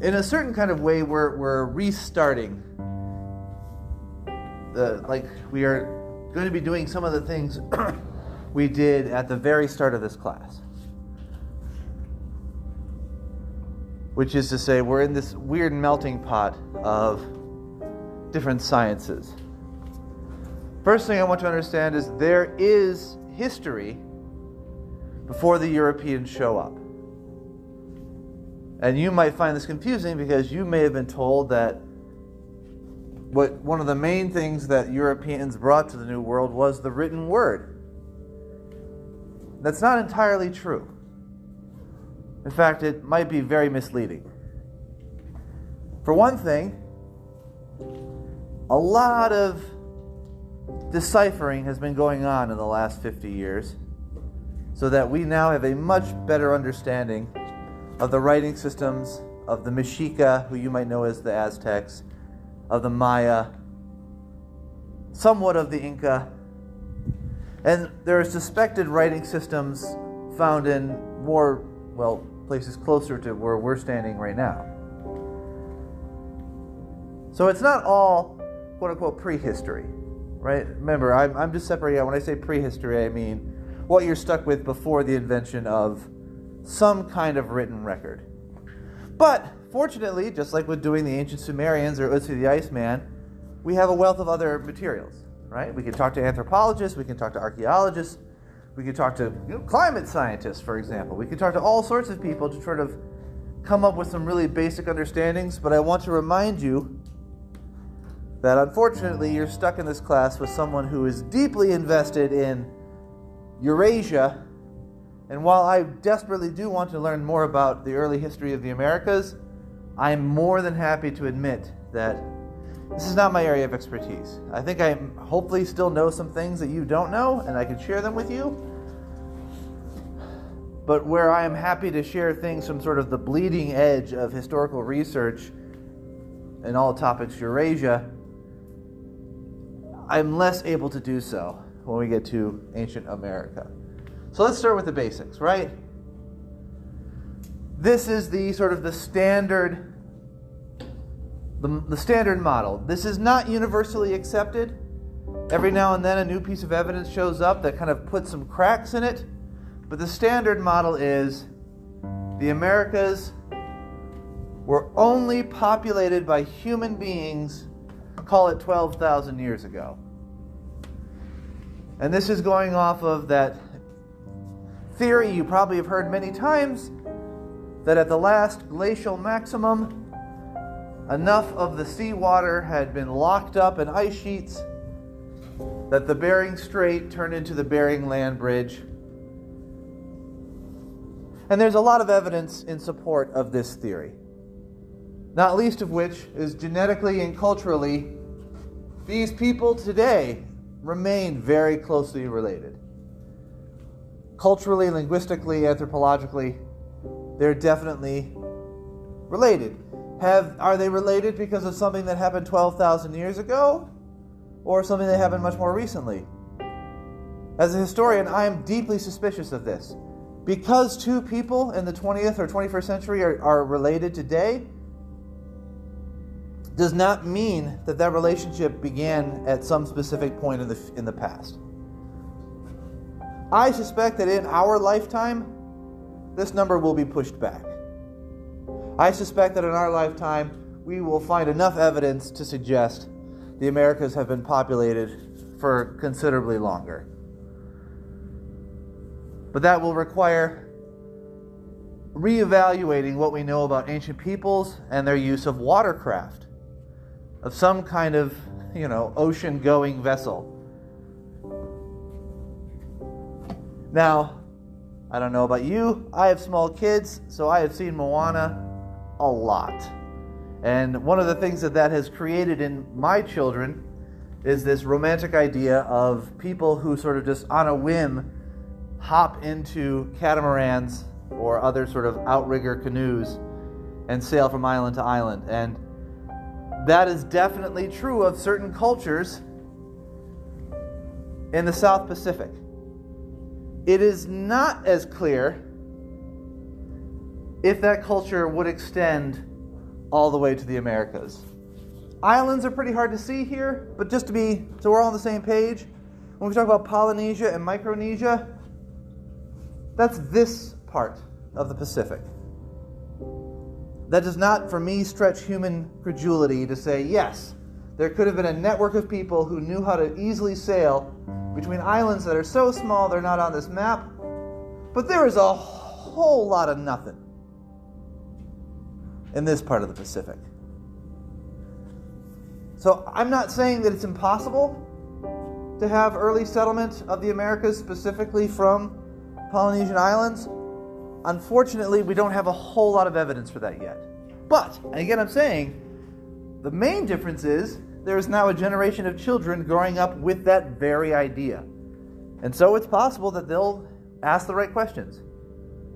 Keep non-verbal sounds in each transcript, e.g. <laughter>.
in a certain kind of way, we're, we're restarting. The, like, we are going to be doing some of the things <coughs> we did at the very start of this class. Which is to say, we're in this weird melting pot of different sciences. First thing I want to understand is there is history before the Europeans show up. And you might find this confusing because you may have been told that what one of the main things that Europeans brought to the New World was the written word. That's not entirely true. In fact, it might be very misleading. For one thing, a lot of deciphering has been going on in the last 50 years so that we now have a much better understanding of the writing systems of the Mexica, who you might know as the Aztecs, of the Maya, somewhat of the Inca. And there are suspected writing systems found in more, well, places closer to where we're standing right now. So it's not all quote unquote prehistory, right? Remember, I'm, I'm just separating out. When I say prehistory, I mean what you're stuck with before the invention of some kind of written record. But fortunately, just like with doing the ancient Sumerians or Otzi the Iceman, we have a wealth of other materials, right? We can talk to anthropologists, we can talk to archaeologists, we can talk to you know, climate scientists, for example. We can talk to all sorts of people to sort of come up with some really basic understandings. But I want to remind you that unfortunately you're stuck in this class with someone who is deeply invested in Eurasia and while I desperately do want to learn more about the early history of the Americas, I am more than happy to admit that this is not my area of expertise. I think I hopefully still know some things that you don't know, and I can share them with you. But where I am happy to share things from sort of the bleeding edge of historical research in all topics Eurasia, I'm less able to do so when we get to ancient America. So let's start with the basics, right? This is the sort of the standard the, the standard model. This is not universally accepted. Every now and then a new piece of evidence shows up that kind of puts some cracks in it. But the standard model is the Americas were only populated by human beings, call it 12,000 years ago. And this is going off of that theory you probably have heard many times that at the last glacial maximum, enough of the seawater had been locked up in ice sheets that the Bering Strait turned into the Bering Land Bridge. And there's a lot of evidence in support of this theory, not least of which is genetically and culturally, these people today remain very closely related culturally, linguistically, anthropologically, they're definitely related. Have are they related because of something that happened 12,000 years ago or something that happened much more recently? As a historian, I am deeply suspicious of this. Because two people in the 20th or 21st century are, are related today, does not mean that that relationship began at some specific point in the, in the past. I suspect that in our lifetime, this number will be pushed back. I suspect that in our lifetime, we will find enough evidence to suggest the Americas have been populated for considerably longer. But that will require reevaluating what we know about ancient peoples and their use of watercraft, of some kind of, you know, ocean going vessel. Now, I don't know about you, I have small kids, so I have seen Moana a lot. And one of the things that that has created in my children is this romantic idea of people who sort of just on a whim hop into catamarans or other sort of outrigger canoes and sail from island to island. And that is definitely true of certain cultures in the South Pacific it is not as clear if that culture would extend all the way to the Americas. Islands are pretty hard to see here, but just to be so we're all on the same page, when we talk about Polynesia and Micronesia, that's this part of the Pacific. That does not, for me, stretch human credulity to say, yes, there could have been a network of people who knew how to easily sail between islands that are so small they're not on this map, but there is a whole lot of nothing in this part of the Pacific. So I'm not saying that it's impossible to have early settlement of the Americas specifically from Polynesian islands. Unfortunately, we don't have a whole lot of evidence for that yet. But, and again, I'm saying the main difference is there is now a generation of children growing up with that very idea. And so it's possible that they'll ask the right questions,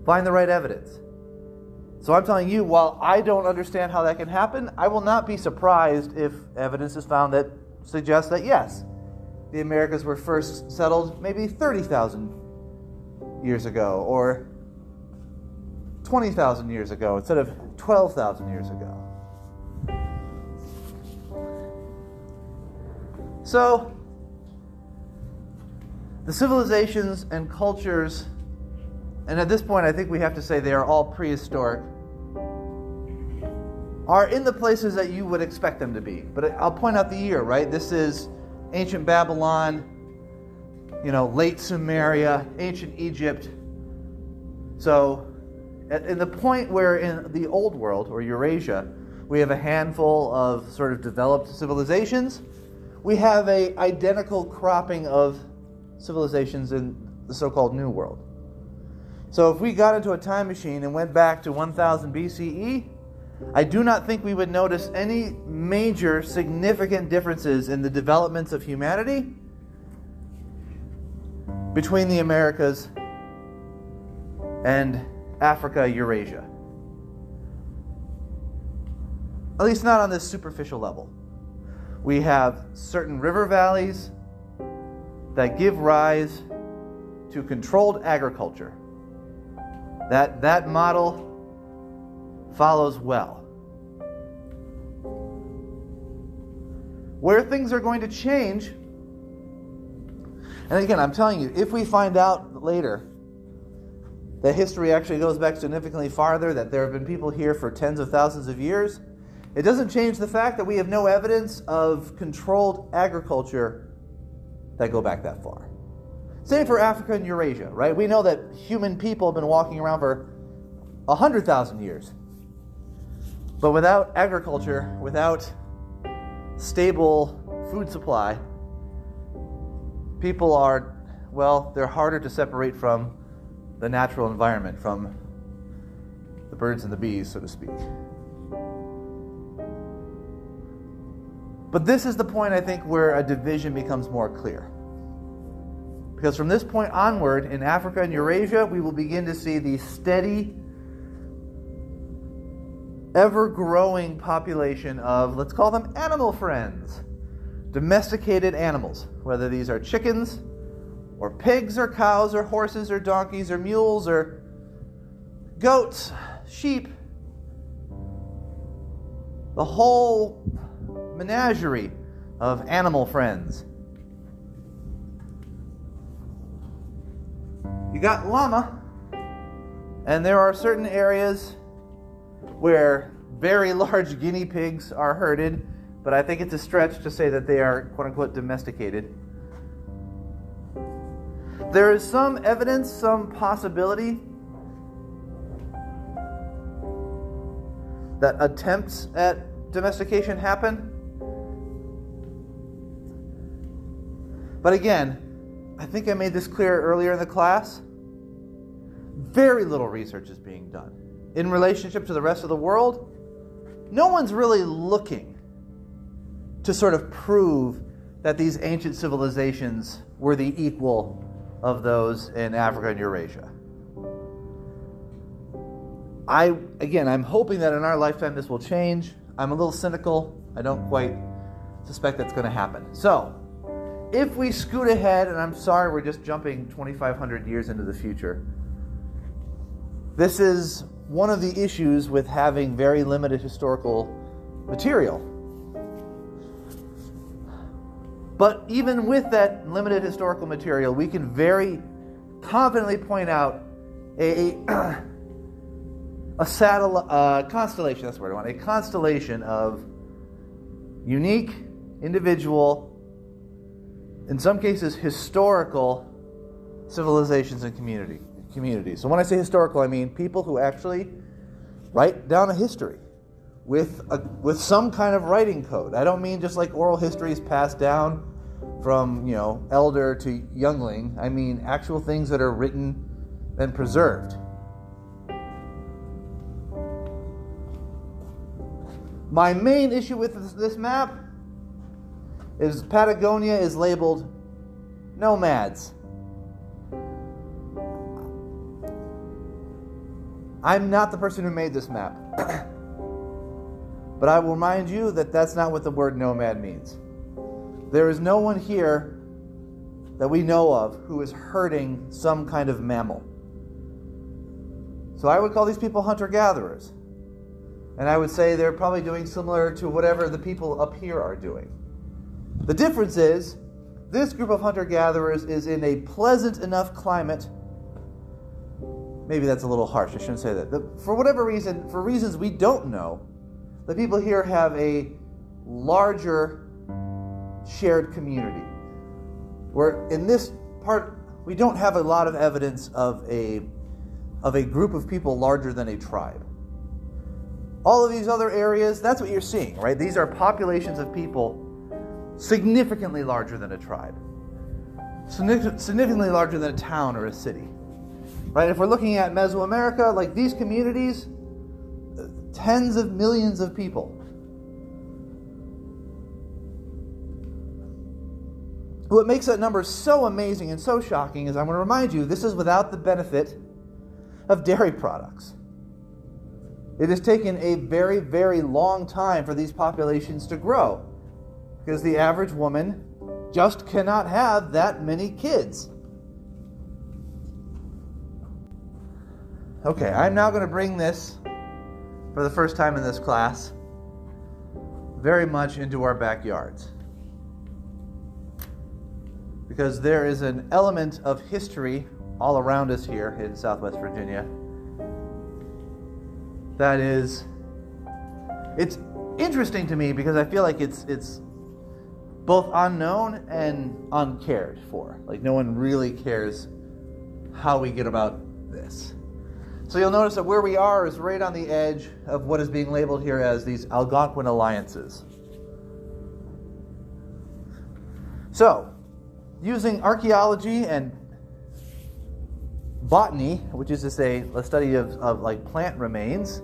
find the right evidence. So I'm telling you, while I don't understand how that can happen, I will not be surprised if evidence is found that suggests that yes, the Americas were first settled maybe 30,000 years ago or 20,000 years ago instead of 12,000 years ago. So, the civilizations and cultures, and at this point I think we have to say they are all prehistoric, are in the places that you would expect them to be. But I'll point out the year, right? This is ancient Babylon, you know, late Sumeria, ancient Egypt. So, in the point where in the old world or Eurasia, we have a handful of sort of developed civilizations, we have a identical cropping of civilizations in the so-called New World. So if we got into a time machine and went back to 1000 BCE, I do not think we would notice any major significant differences in the developments of humanity between the Americas and Africa, Eurasia. At least not on this superficial level. We have certain river valleys that give rise to controlled agriculture. That, that model follows well. Where things are going to change, and again, I'm telling you, if we find out later that history actually goes back significantly farther, that there have been people here for tens of thousands of years, it doesn't change the fact that we have no evidence of controlled agriculture that go back that far. Same for Africa and Eurasia, right? We know that human people have been walking around for 100,000 years. But without agriculture, without stable food supply, people are, well, they're harder to separate from the natural environment, from the birds and the bees, so to speak. But this is the point, I think, where a division becomes more clear. Because from this point onward, in Africa and Eurasia, we will begin to see the steady ever growing population of, let's call them animal friends, domesticated animals, whether these are chickens or pigs or cows or horses or donkeys or mules or goats, sheep, the whole menagerie of animal friends. You got llama, and there are certain areas where very <laughs> large guinea pigs are herded, but I think it's a stretch to say that they are quote unquote domesticated. There is some evidence, some possibility that attempts at domestication happen. But again, I think I made this clear earlier in the class. Very little research is being done in relationship to the rest of the world, no one's really looking to sort of prove that these ancient civilizations were the equal of those in Africa and Eurasia. I again, I'm hoping that in our lifetime this will change. I'm a little cynical. I don't quite suspect that's going to happen. So, if we scoot ahead, and I'm sorry we're just jumping 2,500 years into the future, this is one of the issues with having very limited historical material. But even with that limited historical material, we can very confidently point out a, a <clears throat> uh, constellation. That's what I want. A constellation of unique, individual, in some cases historical civilizations and community communities. So when I say historical, I mean people who actually write down a history with a, with some kind of writing code. I don't mean just like oral histories passed down from you know elder to youngling. I mean actual things that are written and preserved. My main issue with this map is Patagonia is labeled nomads. I'm not the person who made this map. <coughs> but I will remind you that that's not what the word nomad means. There is no one here that we know of who is hurting some kind of mammal. So I would call these people hunter gatherers. And I would say they're probably doing similar to whatever the people up here are doing. The difference is this group of hunter gatherers is in a pleasant enough climate. Maybe that's a little harsh. I shouldn't say that. for whatever reason, for reasons we don't know, the people here have a larger shared community. Where in this part, we don't have a lot of evidence of a, of a group of people larger than a tribe. All of these other areas, that's what you're seeing, right? These are populations of people significantly larger than a tribe, significantly larger than a town or a city. Right? If we're looking at Mesoamerica, like these communities, uh, tens of millions of people. What makes that number so amazing and so shocking is I'm going to remind you this is without the benefit of dairy products. It has taken a very, very long time for these populations to grow because the average woman just cannot have that many kids. Okay, I'm now going to bring this for the first time in this class very much into our backyards. Because there is an element of history all around us here in Southwest Virginia that is it's interesting to me because I feel like it's it's both unknown and uncared for. Like no one really cares how we get about this. So you'll notice that where we are is right on the edge of what is being labeled here as these Algonquin alliances. So, using archaeology and botany, which is to say a study of, of like plant remains,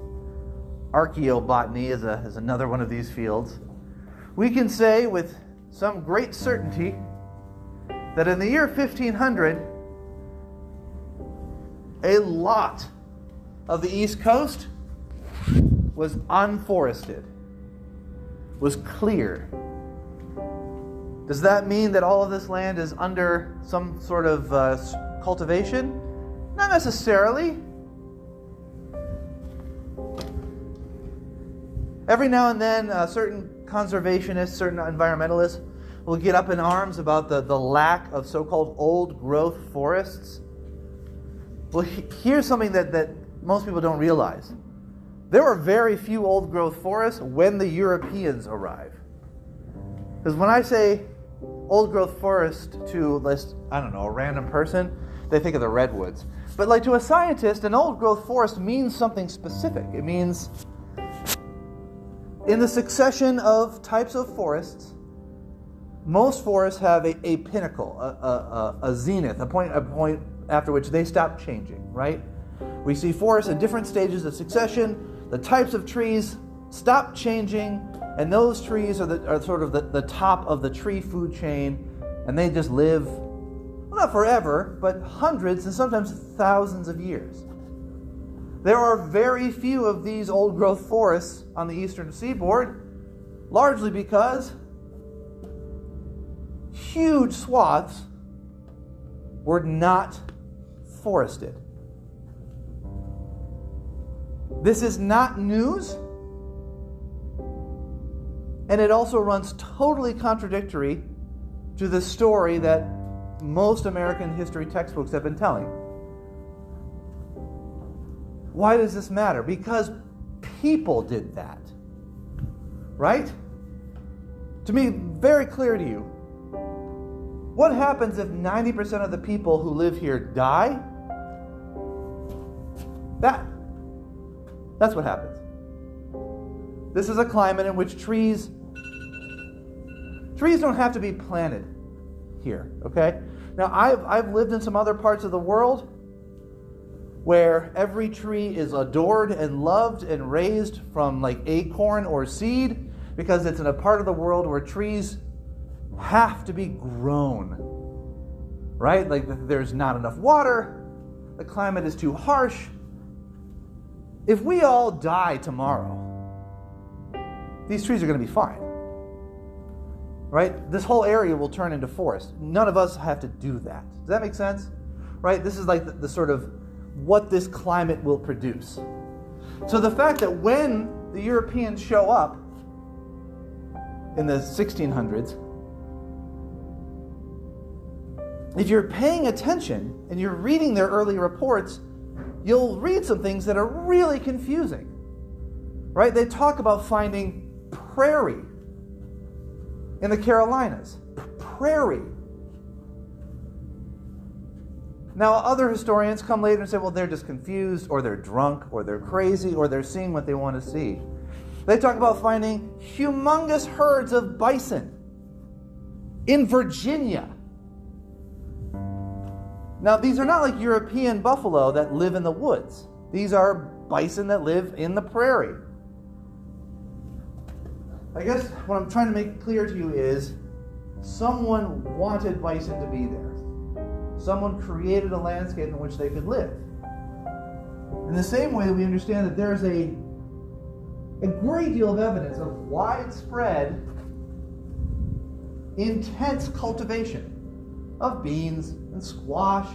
archaeobotany is, a, is another one of these fields, we can say with some great certainty that in the year 1500, a lot of the East Coast was unforested, was clear. Does that mean that all of this land is under some sort of uh, cultivation? Not necessarily. Every now and then, uh, certain conservationists, certain environmentalists will get up in arms about the, the lack of so called old growth forests. Well, here's something that, that most people don't realize there were very few old growth forests when the Europeans arrived. Because when I say old growth forest to, list, I don't know, a random person, they think of the redwoods. But like to a scientist, an old growth forest means something specific. It means in the succession of types of forests, most forests have a, a pinnacle, a, a, a, zenith, a point, a point after which they stop changing, right? We see forests in different stages of succession. The types of trees stop changing, and those trees are, the, are sort of the, the top of the tree food chain, and they just live, well, not forever, but hundreds and sometimes thousands of years. There are very few of these old growth forests on the eastern seaboard, largely because huge swaths were not forested. This is not news, and it also runs totally contradictory to the story that most American history textbooks have been telling. Why does this matter? Because people did that. Right? To be very clear to you, what happens if 90% of the people who live here die? That that's what happens. This is a climate in which trees trees don't have to be planted here, okay? Now I've I've lived in some other parts of the world where every tree is adored and loved and raised from like acorn or seed because it's in a part of the world where trees have to be grown. Right? Like there's not enough water, the climate is too harsh. If we all die tomorrow, these trees are going to be fine. Right? This whole area will turn into forest. None of us have to do that. Does that make sense? Right? This is like the, the sort of what this climate will produce. So the fact that when the Europeans show up in the 1600s, if you're paying attention and you're reading their early reports, you'll read some things that are really confusing. Right? They talk about finding prairie in the Carolinas. Prairie. Now, other historians come later and say, well, they're just confused, or they're drunk, or they're crazy, or they're seeing what they want to see. They talk about finding humongous herds of bison in Virginia. Now, these are not like European buffalo that live in the woods, these are bison that live in the prairie. I guess what I'm trying to make clear to you is someone wanted bison to be there. Someone created a landscape in which they could live. In the same way that we understand that there's a, a great deal of evidence of widespread, intense cultivation of beans and squash,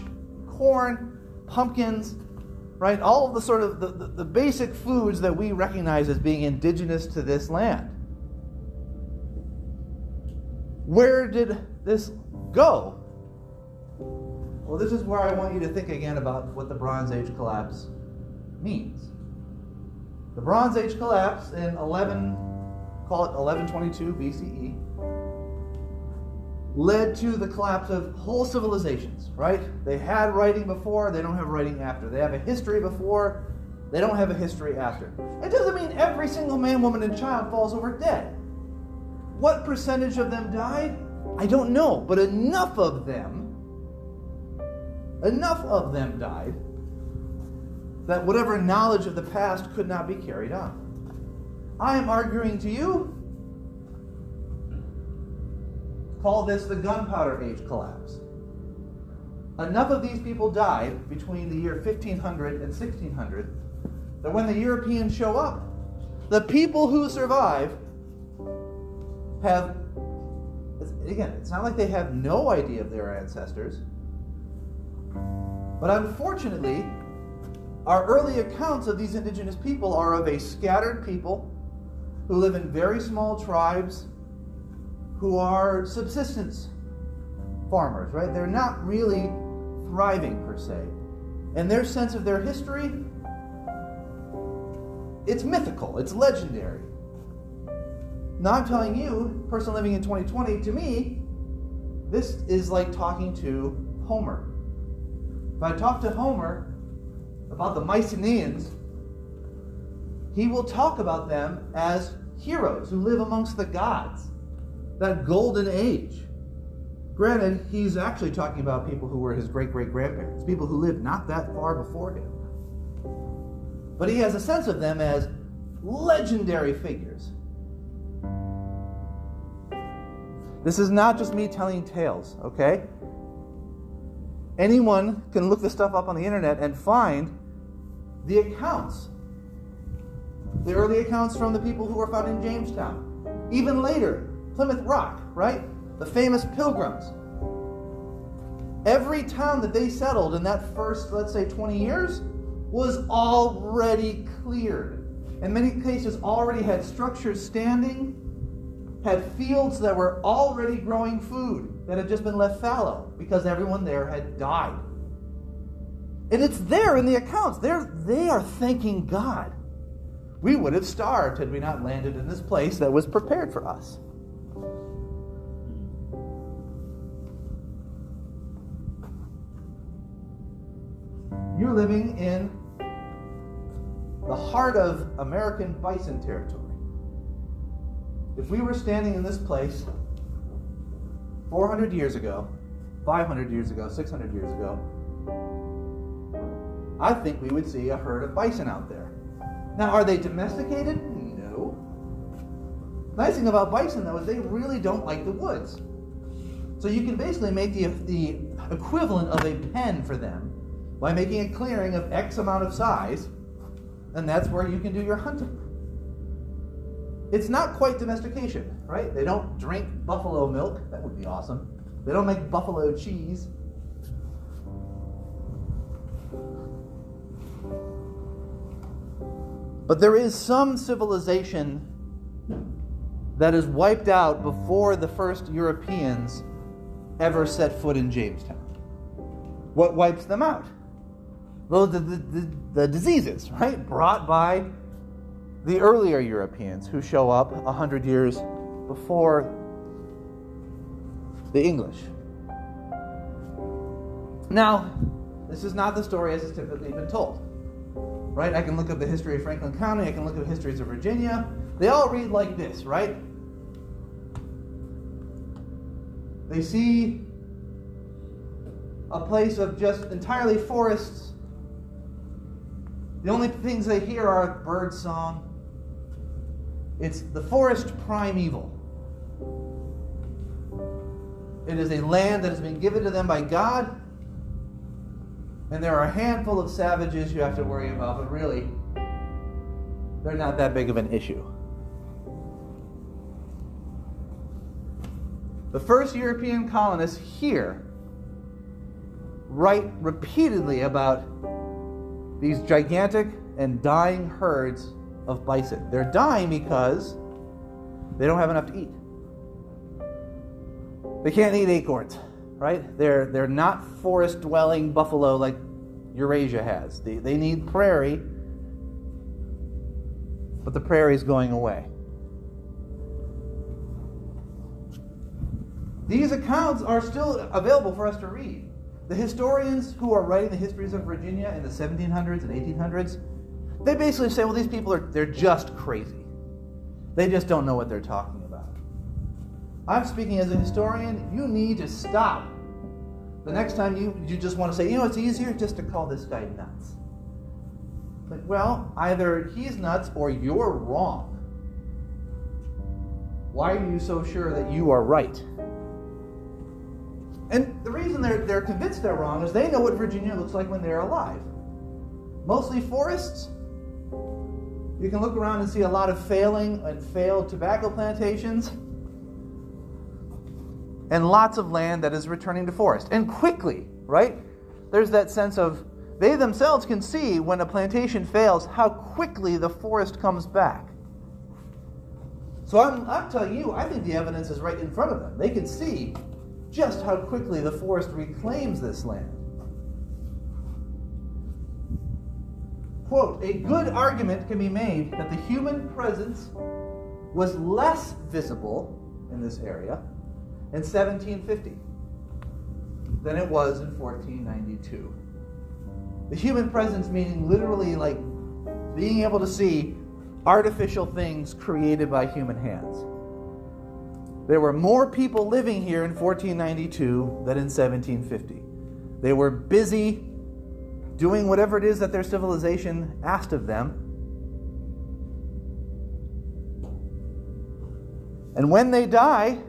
corn, pumpkins, right? All of the sort of the, the, the basic foods that we recognize as being indigenous to this land. Where did this go? Well, this is where I want you to think again about what the Bronze Age collapse means. The Bronze Age collapse in 11, call it 1122 BCE, led to the collapse of whole civilizations, right? They had writing before, they don't have writing after. They have a history before, they don't have a history after. It doesn't mean every single man, woman, and child falls over dead. What percentage of them died? I don't know, but enough of them Enough of them died that whatever knowledge of the past could not be carried on. I am arguing to you, call this the gunpowder age collapse. Enough of these people died between the year 1500 and 1600 that when the Europeans show up, the people who survive have, again, it's not like they have no idea of their ancestors but unfortunately, our early accounts of these indigenous people are of a scattered people who live in very small tribes who are subsistence farmers, right? They're not really thriving per se. And their sense of their history, it's mythical, it's legendary. Now I'm telling you, person living in 2020, to me, this is like talking to Homer. If I talk to Homer about the Mycenaeans, he will talk about them as heroes who live amongst the gods, that golden age. Granted, he's actually talking about people who were his great great grandparents, people who lived not that far before him. But he has a sense of them as legendary figures. This is not just me telling tales, okay? Anyone can look this stuff up on the internet and find the accounts, the early accounts from the people who were found in Jamestown. Even later, Plymouth Rock, right? the famous pilgrims. Every town that they settled in that first, let's say, 20 years was already cleared. In many cases, already had structures standing, had fields that were already growing food that had just been left fallow because everyone there had died. And it's there in the accounts. They're, they are thanking God. We would have starved had we not landed in this place that was prepared for us. You're living in the heart of American bison territory. If we were standing in this place 400 years ago, 500 years ago, 600 years ago, I think we would see a herd of bison out there. Now, are they domesticated? No. Nice thing about bison, though, is they really don't like the woods. So you can basically make the, the equivalent of a pen for them by making a clearing of X amount of size, and that's where you can do your hunting. It's not quite domestication, right? They don't drink buffalo milk. That would be awesome. They don't make buffalo cheese. But there is some civilization that is wiped out before the first Europeans ever set foot in Jamestown. What wipes them out? Well, the, the, the, the diseases, right? Brought by the earlier Europeans who show up a hundred years before the English. Now, this is not the story as it's typically been told right? I can look up the history of Franklin County, I can look up histories of Virginia. They all read like this, right? They see a place of just entirely forests. The only things they hear are bird song. It's the forest primeval. It is a land that has been given to them by God and there are a handful of savages you have to worry about, but really, they're not that big of an issue. The first European colonists here write repeatedly about these gigantic and dying herds of bison. They're dying because they don't have enough to eat. They can't eat acorns right? They're, they're not forest dwelling buffalo like Eurasia has. They, they need prairie, but the prairie is going away. These accounts are still available for us to read. The historians who are writing the histories of Virginia in the 1700s and 1800s, they basically say, well, these people are they're just crazy. They just don't know what they're talking about. I'm speaking as a historian. You need to stop the next time you, you just want to say, you know, it's easier just to call this guy nuts. Like, well, either he's nuts or you're wrong. Why are you so sure that you are right? And the reason they're, they're convinced they're wrong is they know what Virginia looks like when they're alive. Mostly forests. You can look around and see a lot of failing and failed tobacco plantations and lots of land that is returning to forest. And quickly, right? There's that sense of they themselves can see when a plantation fails how quickly the forest comes back. So I'm, I'm telling you, I think the evidence is right in front of them. They can see just how quickly the forest reclaims this land. Quote, a good argument can be made that the human presence was less visible in this area in 1750 than it was in 1492. The human presence meaning literally like being able to see artificial things created by human hands. There were more people living here in 1492 than in 1750. They were busy doing whatever it is that their civilization asked of them. And when they die,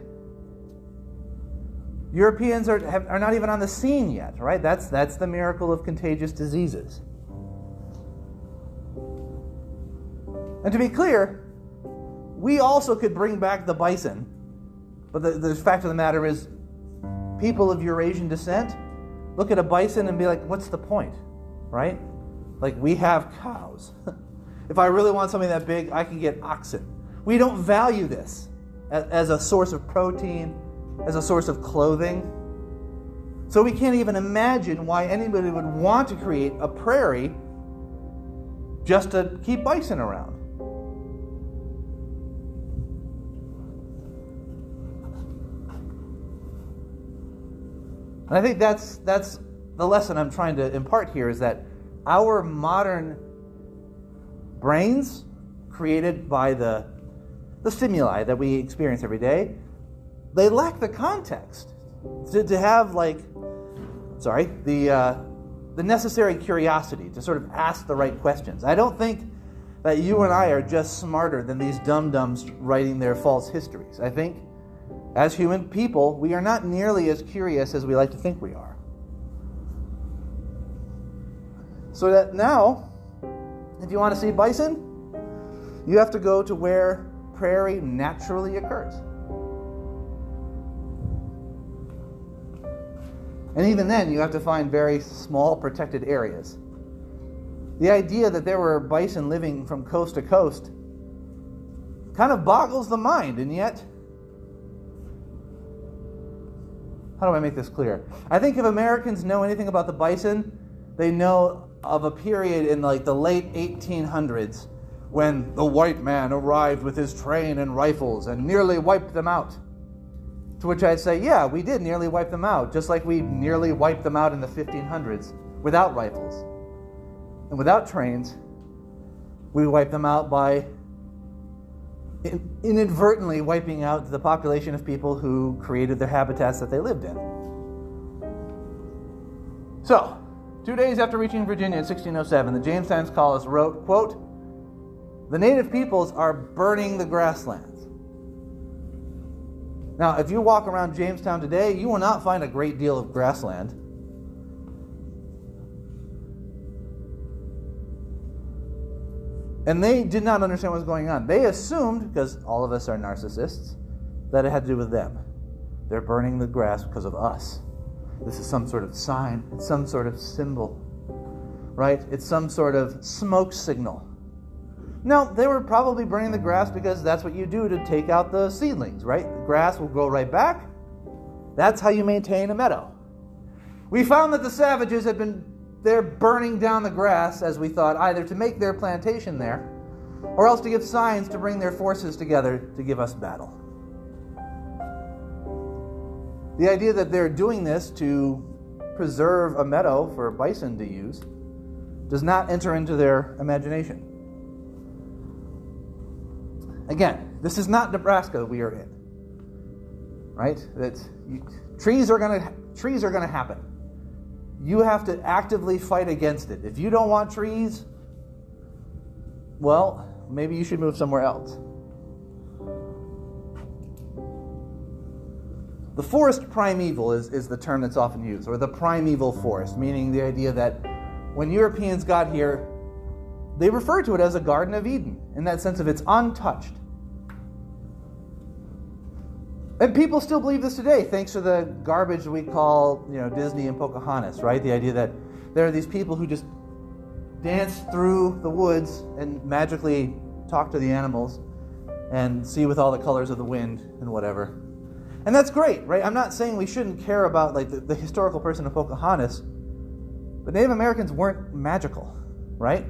Europeans are, have, are not even on the scene yet, right? That's, that's the miracle of contagious diseases. And to be clear, we also could bring back the bison But the, the fact of the matter is, people of Eurasian descent look at a bison and be like, what's the point? Right? Like, we have cows. <laughs> if I really want something that big, I can get oxen. We don't value this as, a source of protein, as a source of clothing. So we can't even imagine why anybody would want to create a prairie just to keep bison around. And I think that's that's the lesson I'm trying to impart here is that our modern brains created by the the stimuli that we experience every day, they lack the context to, to have like sorry, the uh, the necessary curiosity to sort of ask the right questions. I don't think that you and I are just smarter than these dum dums writing their false histories. I think as human people, we are not nearly as curious as we like to think we are. So that now, if you want to see bison, you have to go to where prairie naturally occurs. And even then, you have to find very small protected areas. The idea that there were bison living from coast to coast kind of boggles the mind, and yet How do I make this clear? I think if Americans know anything about the bison, they know of a period in like the late 1800s when the white man arrived with his train and rifles and nearly wiped them out. To which I'd say, yeah, we did nearly wipe them out, just like we nearly wiped them out in the 1500s without rifles and without trains. We wiped them out by inadvertently wiping out the population of people who created the habitats that they lived in. So, two days after reaching Virginia in 1607, the Jamestown Collis wrote, quote, the native peoples are burning the grasslands. Now, if you walk around Jamestown today, you will not find a great deal of grassland. And they did not understand what was going on. They assumed, because all of us are narcissists, that it had to do with them. They're burning the grass because of us. This is some sort of sign, it's some sort of symbol, right? It's some sort of smoke signal. No, they were probably burning the grass because that's what you do to take out the seedlings, right? The grass will grow right back. That's how you maintain a meadow. We found that the savages had been they're burning down the grass, as we thought, either to make their plantation there, or else to give signs to bring their forces together to give us battle. The idea that they're doing this to preserve a meadow for bison to use does not enter into their imagination. Again, this is not Nebraska we are in. Right? That trees are going to trees are going to happen you have to actively fight against it. If you don't want trees, well, maybe you should move somewhere else. The forest primeval is, is the term that's often used, or the primeval forest, meaning the idea that when Europeans got here, they referred to it as a Garden of Eden, in that sense of it's untouched. And people still believe this today, thanks to the garbage we call, you know, Disney and Pocahontas, right? The idea that there are these people who just dance through the woods and magically talk to the animals and see with all the colors of the wind and whatever. And that's great, right? I'm not saying we shouldn't care about like the, the historical person of Pocahontas, but Native Americans weren't magical, right?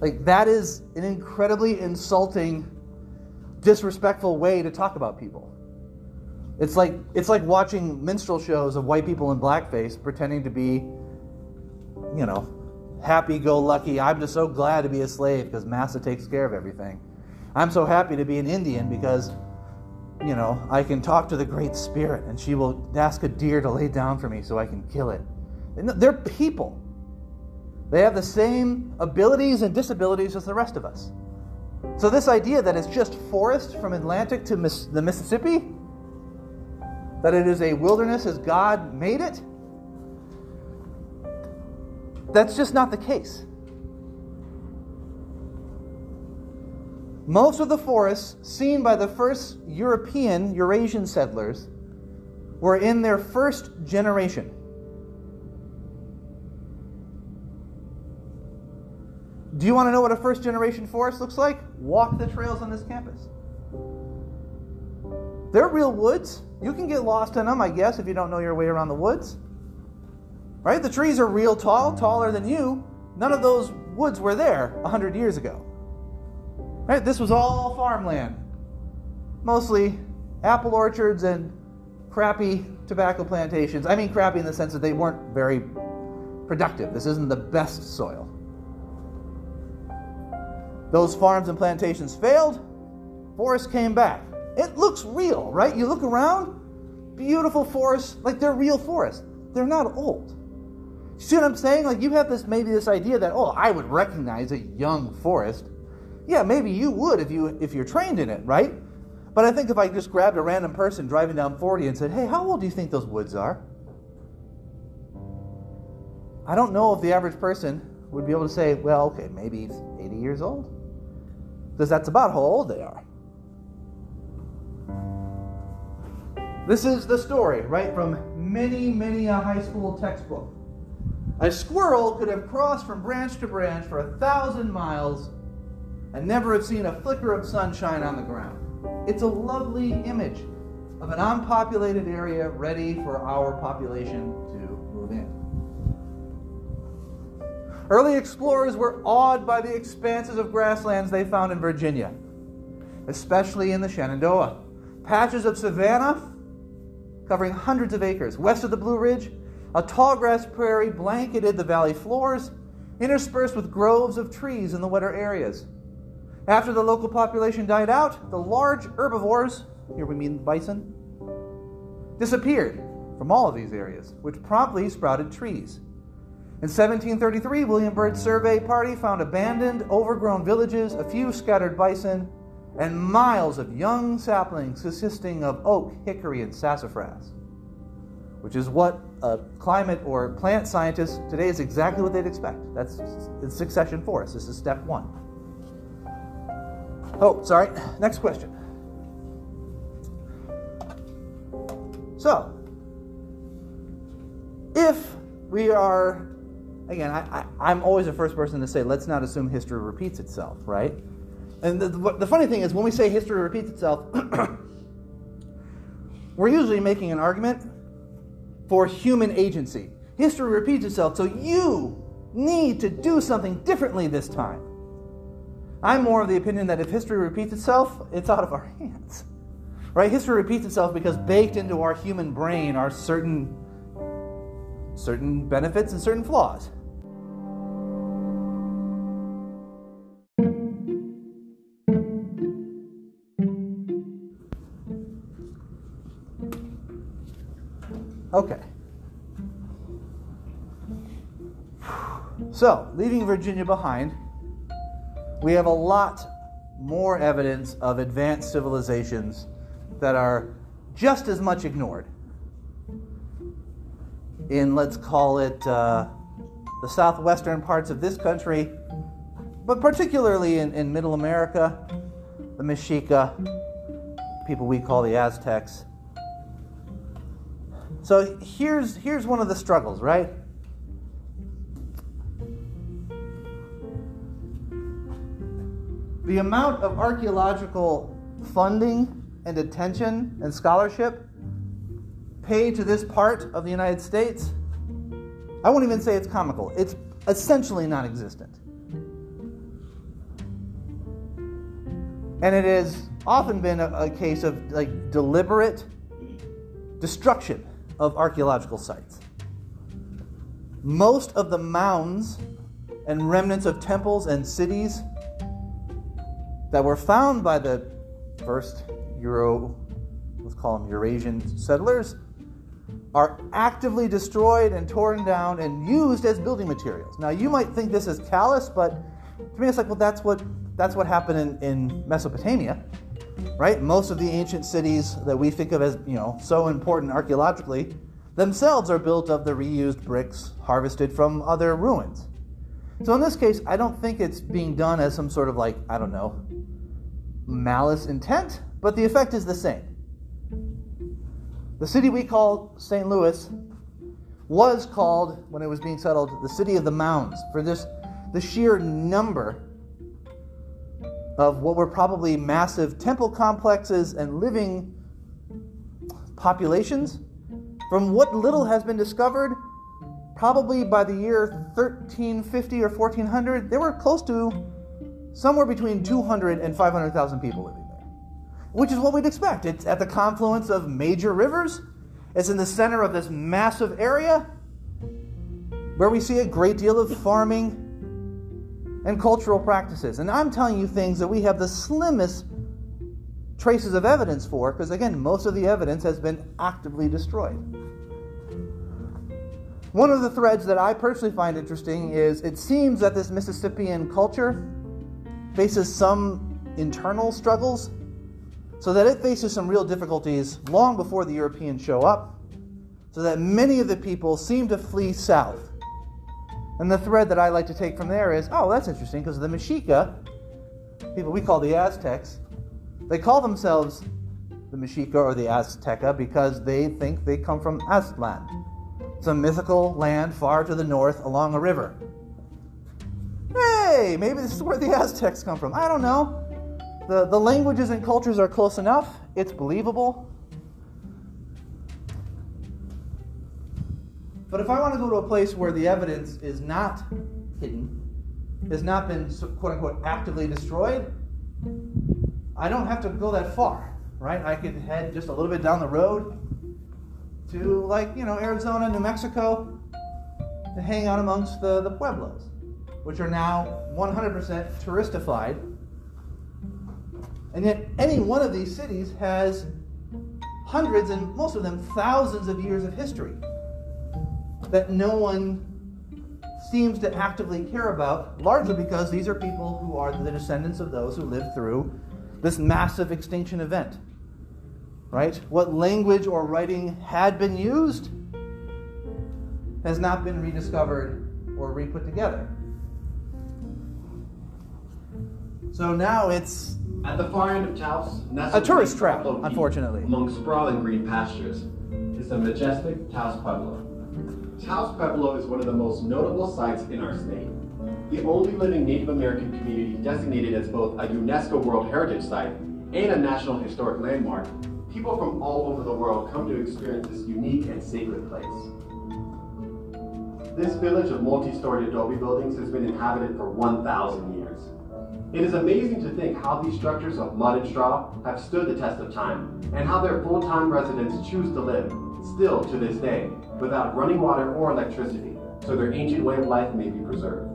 Like that is an incredibly insulting, disrespectful way to talk about people. It's like it's like watching minstrel shows of white people in blackface pretending to be, you know, happy-go-lucky. I'm just so glad to be a slave because Massa takes care of everything. I'm so happy to be an Indian because, you know, I can talk to the Great Spirit and she will ask a deer to lay down for me so I can kill it. They're people. They have the same abilities and disabilities as the rest of us. So this idea that it's just forest from Atlantic to the Mississippi that it is a wilderness as God made it, that's just not the case. Most of the forests seen by the first European Eurasian settlers were in their first generation. Do you want to know what a first generation forest looks like? Walk the trails on this campus. They're real woods. You can get lost in them, I guess, if you don't know your way around the woods. Right? The trees are real tall, taller than you. None of those woods were there 100 years ago. Right? This was all farmland. Mostly apple orchards and crappy tobacco plantations. I mean, crappy in the sense that they weren't very productive. This isn't the best soil. Those farms and plantations failed, forests came back. It looks real, right? You look around, beautiful forests, like they're real forests. They're not old. You See what I'm saying? Like you have this maybe this idea that oh, I would recognize a young forest. Yeah, maybe you would if you if you're trained in it, right? But I think if I just grabbed a random person driving down 40 and said, "Hey, how old do you think those woods are?" I don't know if the average person would be able to say, "Well, okay, maybe 80 years old." Because that's about how old they are. This is the story, right, from many, many a high school textbook. A squirrel could have crossed from branch to branch for a thousand miles and never have seen a flicker of sunshine on the ground. It's a lovely image of an unpopulated area ready for our population to move in. Early explorers were awed by the expanses of grasslands they found in Virginia, especially in the Shenandoah. Patches of savanna covering hundreds of acres. West of the Blue Ridge, a tall grass prairie blanketed the valley floors, interspersed with groves of trees in the wetter areas. After the local population died out, the large herbivores, here we mean bison, disappeared from all of these areas, which promptly sprouted trees. In 1733, William Byrd's survey party found abandoned, overgrown villages, a few scattered bison, and miles of young saplings consisting of oak, hickory, and sassafras, which is what a climate or plant scientist today is exactly what they'd expect. That's it's succession forest. This is step one. Oh, sorry. Next question. So, if we are, again, I, am always the first person to say, let's not assume history repeats itself, right? And the, the funny thing is, when we say history repeats itself, <clears throat> we're usually making an argument for human agency. History repeats itself, so you need to do something differently this time. I'm more of the opinion that if history repeats itself, it's out of our <laughs> hands. Right? History repeats itself because baked into our human brain are certain certain benefits and certain flaws. Okay. So, leaving Virginia behind, we have a lot more evidence of advanced civilizations that are just as much ignored. In, let's call it, uh, the southwestern parts of this country, but particularly in, in middle America, the Mexica, people we call the Aztecs, so here's here's one of the struggles, right? The amount of archaeological funding and attention and scholarship paid to this part of the United States, I won't even say it's comical. It's essentially non existent. And it has often been a, a case of like deliberate destruction of archaeological sites. Most of the mounds and remnants of temples and cities that were found by the first Euro, let's call them Eurasian settlers, are actively destroyed and torn down and used as building materials. Now, you might think this is callous, but to me, it's like, well, that's what that's what happened in, in Mesopotamia right? Most of the ancient cities that we think of as, you know, so important archaeologically themselves are built of the reused bricks harvested from other ruins. So in this case, I don't think it's being done as some sort of like, I don't know, malice intent, but the effect is the same. The city we call St. Louis was called, when it was being settled, the city of the mounds for this the sheer number of what were probably massive temple complexes and living populations. From what little has been discovered, probably by the year 1350 or 1400, there were close to somewhere between 200 and 500,000 people living there, which is what we'd expect. It's at the confluence of major rivers, it's in the center of this massive area where we see a great deal of farming and cultural practices. And I'm telling you things that we have the slimmest traces of evidence for, because again, most of the evidence has been actively destroyed. One of the threads that I personally find interesting is it seems that this Mississippian culture faces some internal struggles, so that it faces some real difficulties long before the Europeans show up, so that many of the people seem to flee south. And the thread that I like to take from there is oh, that's interesting because the Mexica, people we call the Aztecs, they call themselves the Mexica or the Azteca because they think they come from Aztlan, some mythical land far to the north along a river. Hey, maybe this is where the <laughs> Aztecs come from. I don't know. The, the languages and cultures are close enough, it's believable. But if I want to go to a place where the evidence is not hidden, has not been quote unquote actively destroyed, I don't have to go that far, right? I could head just a little bit down the road to like, you know, Arizona, New Mexico to hang out amongst the, the pueblos which are now 100% touristified. And yet, any one of these cities has hundreds and most of them thousands of years of history that no one seems to actively care about, largely because these are people who are the descendants of those who lived through this massive extinction event. Right? What language or writing had been used has not been rediscovered or re put together. So now it's at the far end of Taos, a tourist trap, unfortunately. Among sprawling green pastures is the majestic Taos Pueblo. Taos Pueblo is one of the most notable sites in our state. The only living Native American community designated as both a UNESCO World Heritage Site and a National Historic Landmark, people from all over the world come to experience this unique and sacred place. This village of multi-story adobe buildings has been inhabited for 1,000 years. It is amazing to think how these structures of mud and straw have stood the test of time, and how their full-time residents choose to live, still to this day, without running water or electricity, so their ancient way of life may be preserved.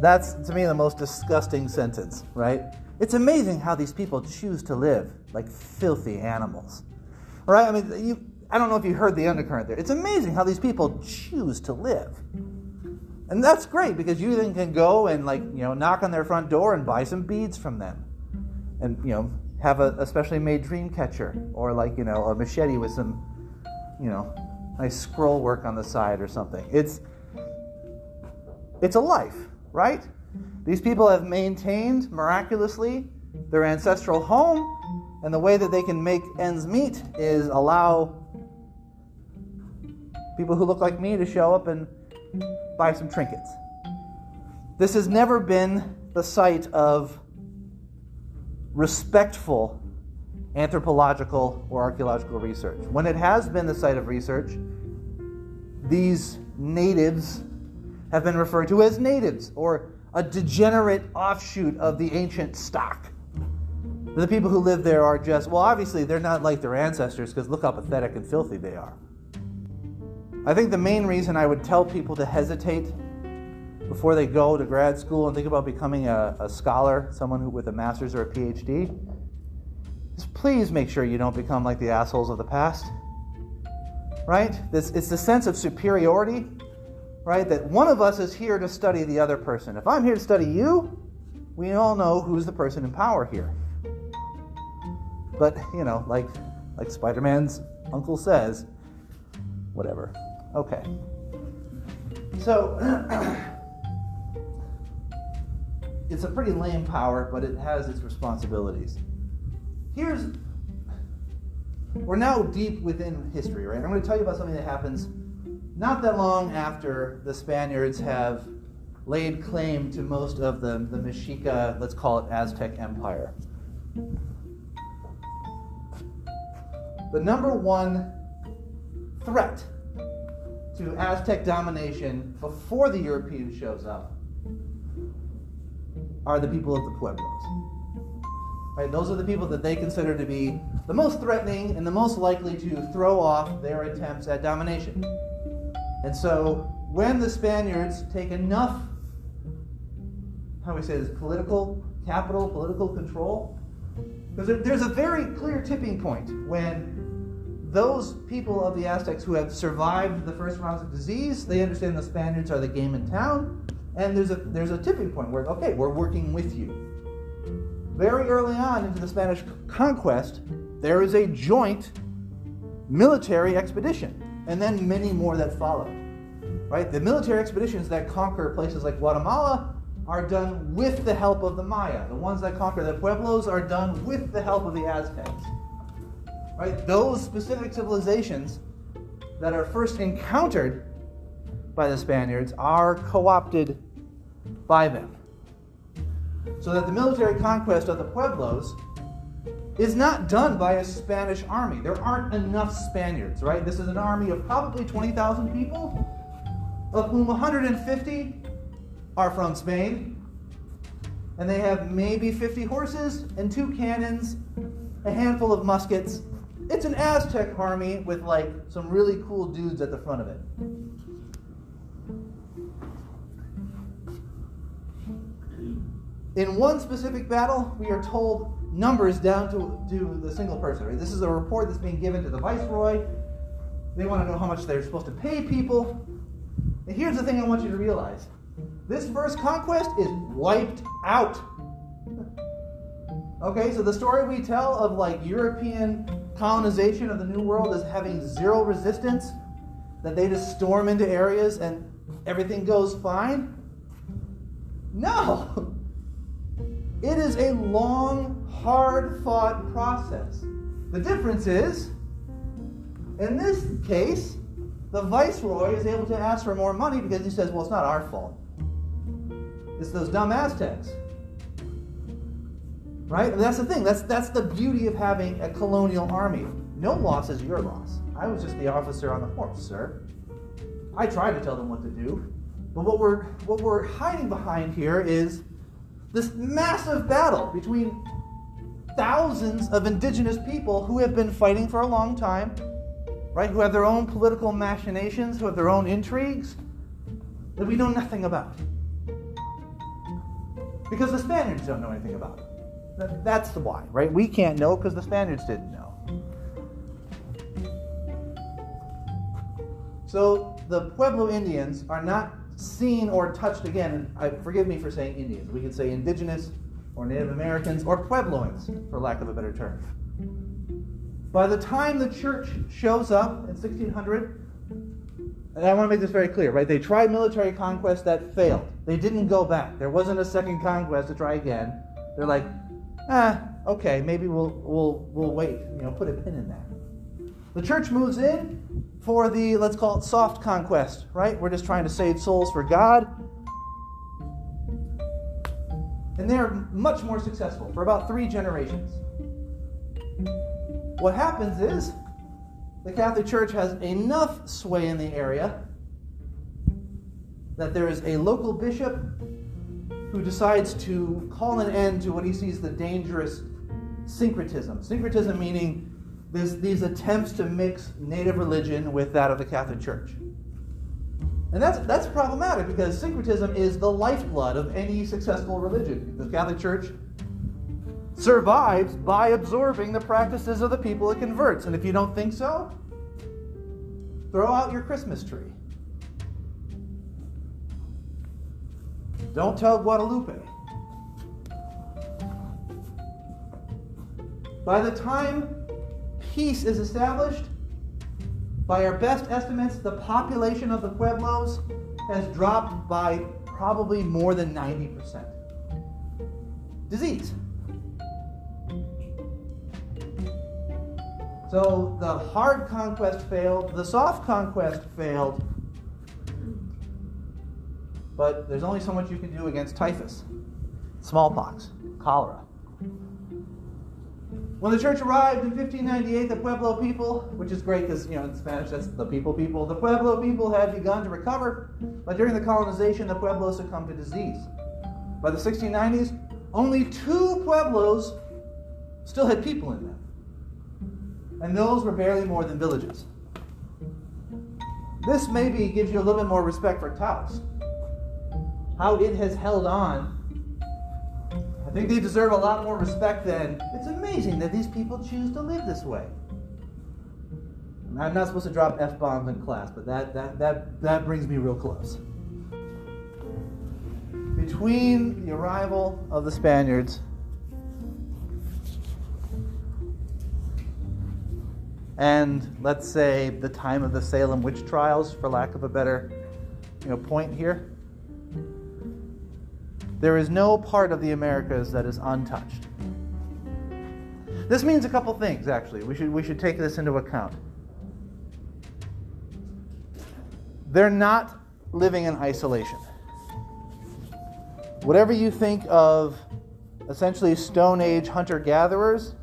That's, to me, the most disgusting sentence, right? It's amazing how these people choose to live like filthy animals, right? I mean, you, I don't know if you heard the undercurrent there. It's amazing how these people choose to live. And that's great because you then can go and like, you know, knock on their front door and buy some beads from them. And, you know, have a, a specially made dream catcher or like, you know, a machete with some, you know, nice scroll work on the side or something. It's it's a life, right? These people have maintained miraculously their ancestral home, and the way that they can make ends meet is allow people who look like me to show up and buy some trinkets. This has never been the site of respectful anthropological or archaeological research. When it has been the site of research, these natives have been referred to as natives or a degenerate offshoot of the ancient stock. The people who live there are just, well, obviously, they're not like their ancestors because look how pathetic and filthy they are. I think the main reason I would tell people to hesitate before they go to grad school and think about becoming a, a scholar, someone who, with a master's or a PhD, is please make sure you don't become like the assholes of the past. Right? This, it's the sense of superiority, right? That one of us is here to study the other person. If I'm here to study you, we all know who's the person in power here. But, you know, like, like Spider Man's uncle says, whatever. Okay. So, <clears throat> it's a pretty lame power, but it has its responsibilities. Here's we're now deep within history, right? I'm going to tell you about something that happens not that long after the Spaniards have laid claim to most of the, the Mexica, let's call it Aztec Empire. The number one threat to Aztec domination before the European shows up are the people of the Pueblos. Right, those are the people that they consider to be the most threatening and the most likely to throw off their attempts at domination. And so, when the Spaniards take enough, how we say this, political capital, political control, because there's a very clear tipping point when those people of the Aztecs who have survived the first rounds of disease, they understand the Spaniards are the game in town, and there's a there's a tipping point where okay, we're working with you. Very early on into the Spanish conquest, there is a joint military expedition, and then many more that follow. Right? The military expeditions that conquer places like Guatemala are done with the help of the Maya. The ones that conquer the Pueblos are done with the help of the Aztecs. Right? Those specific civilizations that are first encountered by the Spaniards are co opted by them. So that the military conquest of the Pueblos is not done by a Spanish army. There aren't enough Spaniards, right? This is an army of probably 20,000 people, of whom 150 are from Spain. And they have maybe 50 horses and two cannons, a handful of muskets. It's an Aztec army with like some really cool dudes at the front of it. In one specific battle, we are told numbers down to, to the single person. Right? This is a report that's being given to the viceroy. They want to know how much they're supposed to pay people. And here's the thing I want you to realize this first conquest is wiped out. <laughs> Okay, so the story we tell of like European colonization of the New World is having zero resistance, that they just storm into areas and everything goes fine. No! <laughs> It is a long, hard fought process. The difference is, in this case, the viceroy is able to ask for more money because he says, well, it's not our fault. It's those dumb Aztecs. Right? And that's the thing. That's, that's the beauty of having a colonial army. No loss is your loss. I was just the officer on the horse, sir. I tried to tell them what to do. But what we're, what we're hiding behind here is this massive battle between thousands of indigenous people who have been fighting for a long time, right? Who have their own political machinations, who have their own intrigues that we know nothing about. Because the Spaniards don't know anything about it. That's the why, right? We can't know because the Spaniards didn't know. So the Pueblo Indians are not seen or touched again. I, forgive me for saying Indians. We could say indigenous or Native Americans or Puebloans, for lack of a better term. By the time the church shows up in 1600, and I want to make this very clear, right? They tried military conquest that failed. They didn't go back. There wasn't a second conquest to try again. They're like, ah, okay, maybe we'll we'll we'll wait. You know, put a pin in that. The church moves in for the let's call it soft conquest, right? We're just trying to save souls for God. And they're much more successful for about three generations. What happens is the Catholic Church has enough sway in the area that there is a local bishop who decides to call an end to what he sees the dangerous syncretism. Syncretism meaning this, these attempts to mix native religion with that of the Catholic Church. And that's, that's problematic because syncretism is the lifeblood of any successful religion. The Catholic Church survives by absorbing the practices of the people it converts. And if you don't think so, throw out your Christmas tree. Don't tell Guadalupe. By the time peace is established, by our best estimates, the population of the Pueblos has dropped by probably more than 90%. disease. So the hard conquest failed, the soft conquest failed, but there's only so much you can do against typhus, smallpox, cholera. When the church arrived in 1598, the Pueblo people, which is great because, you know, in Spanish that's the people people, the Pueblo people had begun to recover, but during the colonization, the Pueblo succumbed to disease. By the 1690s, only two Pueblos still had people in them, and those were barely more than villages. This maybe gives you a little bit more respect for Taos, how it has held on I think they deserve a lot more respect than it's amazing that these people choose to live this way. I'm not supposed to drop F bombs in class, but that, that, that, that brings me real close. Between the arrival of the Spaniards and let's say the time of the Salem witch trials, for lack of a better you know, point here, there is no part of the Americas that is untouched. This means a couple things, actually. We should, we should take this into account. They're not living in isolation. Whatever you think of essentially Stone Age hunter gatherers,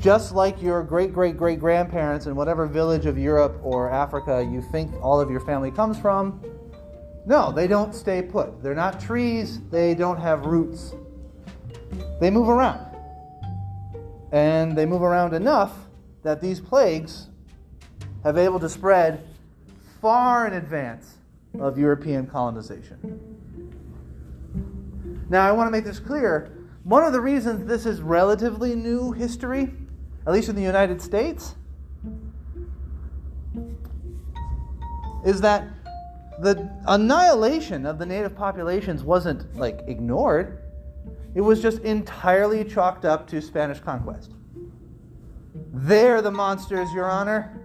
just like your great great great grandparents in whatever village of Europe or Africa you think all of your family comes from, no, they don't stay put. They're not trees, they don't have roots. They move around. And they move around enough that these plagues have able to spread far in advance of European colonization. Now, I want to make this clear. One of the reasons this is relatively new history, at least in the United States, is that the annihilation of the native populations wasn't like ignored. It was just entirely chalked up to Spanish conquest. They're the monsters, Your Honor.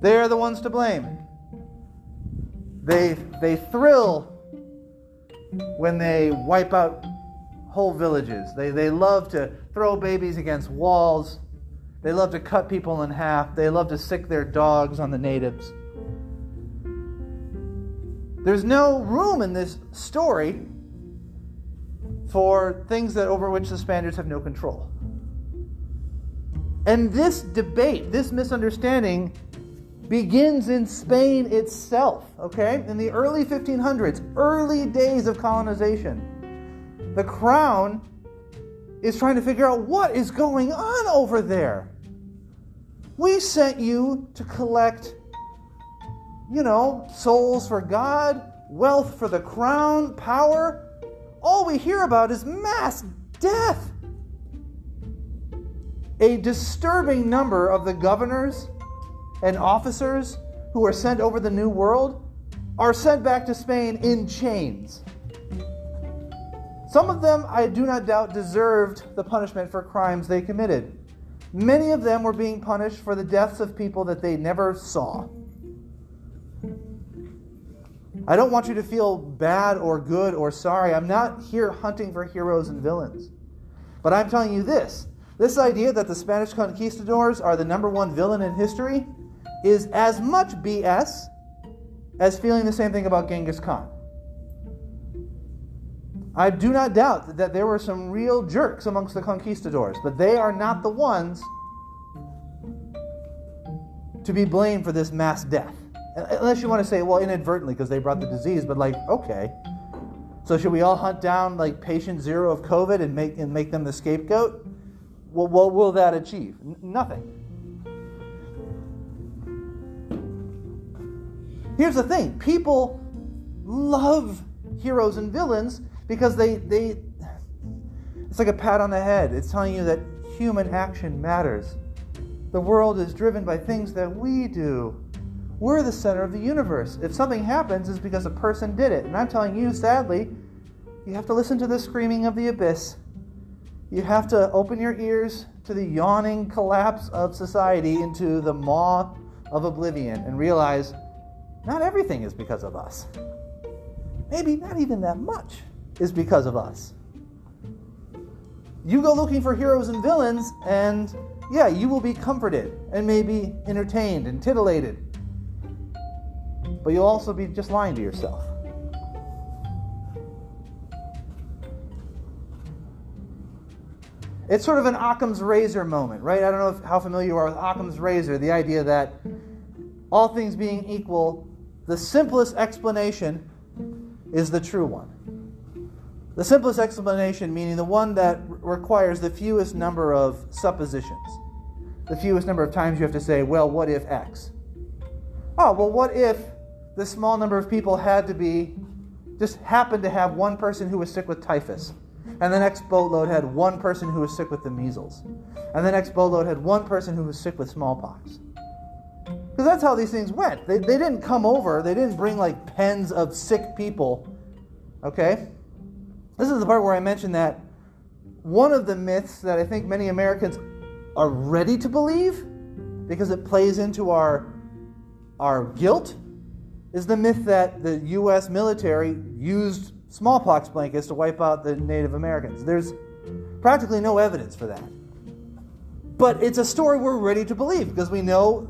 They're the ones to blame. They, they thrill when they wipe out whole villages. They, they love to throw babies against walls. They love to cut people in half. They love to sic their dogs on the natives. There's no room in this story for things that over which the Spaniards have no control. And this debate, this misunderstanding, begins in Spain itself, okay? In the early 1500s, early days of colonization. The crown is trying to figure out what is going on over there. We sent you to collect you know, souls for God, wealth for the crown, power. All we hear about is mass death. A disturbing number of the governors and officers who are sent over the New World are sent back to Spain in chains. Some of them, I do not doubt, deserved the punishment for crimes they committed. Many of them were being punished for the deaths of people that they never saw. I don't want you to feel bad or good or sorry. I'm not here hunting for heroes and villains. But I'm telling you this this idea that the Spanish conquistadors are the number one villain in history is as much BS as feeling the same thing about Genghis Khan. I do not doubt that there were some real jerks amongst the conquistadors, but they are not the ones to be blamed for this mass death. Uh, unless you want to say, well, inadvertently because they brought the disease, but like, okay. So should we all hunt down like patient zero of COVID and make and make them the scapegoat? Well, what will that achieve? N- nothing. Here's the thing: people love heroes and villains because they they. It's like a pat on the head. It's telling you that human action matters. The world is driven by things that we do. We're the center of the universe. If something happens, it's because a person did it. And I'm telling you, sadly, you have to listen to the screaming of the abyss. You have to open your ears to the yawning collapse of society into the maw of oblivion and realize not everything is because of us. Maybe not even that much is because of us. You go looking for heroes and villains, and yeah, you will be comforted and maybe entertained and titillated. But you'll also be just lying to yourself. It's sort of an Occam's razor moment, right? I don't know if, how familiar you are with Occam's razor, the idea that all things being equal, the simplest explanation is the true one. The simplest explanation meaning the one that requires the fewest number of suppositions, the fewest number of times you have to say, well, what if X? Oh, well, what if the small number of people had to be, just happened to have one person who was sick with typhus? And the next boatload had one person who was sick with the measles. And the next boatload had one person who was sick with smallpox. Because that's how these things went. They, they didn't come over, they didn't bring like pens of sick people. Okay? This is the part where I mentioned that one of the myths that I think many Americans are ready to believe because it plays into our, our guilt is the myth that the U.S. military used smallpox blankets to wipe out the Native Americans. There's practically no evidence for that. But it's a story we're ready to believe because we know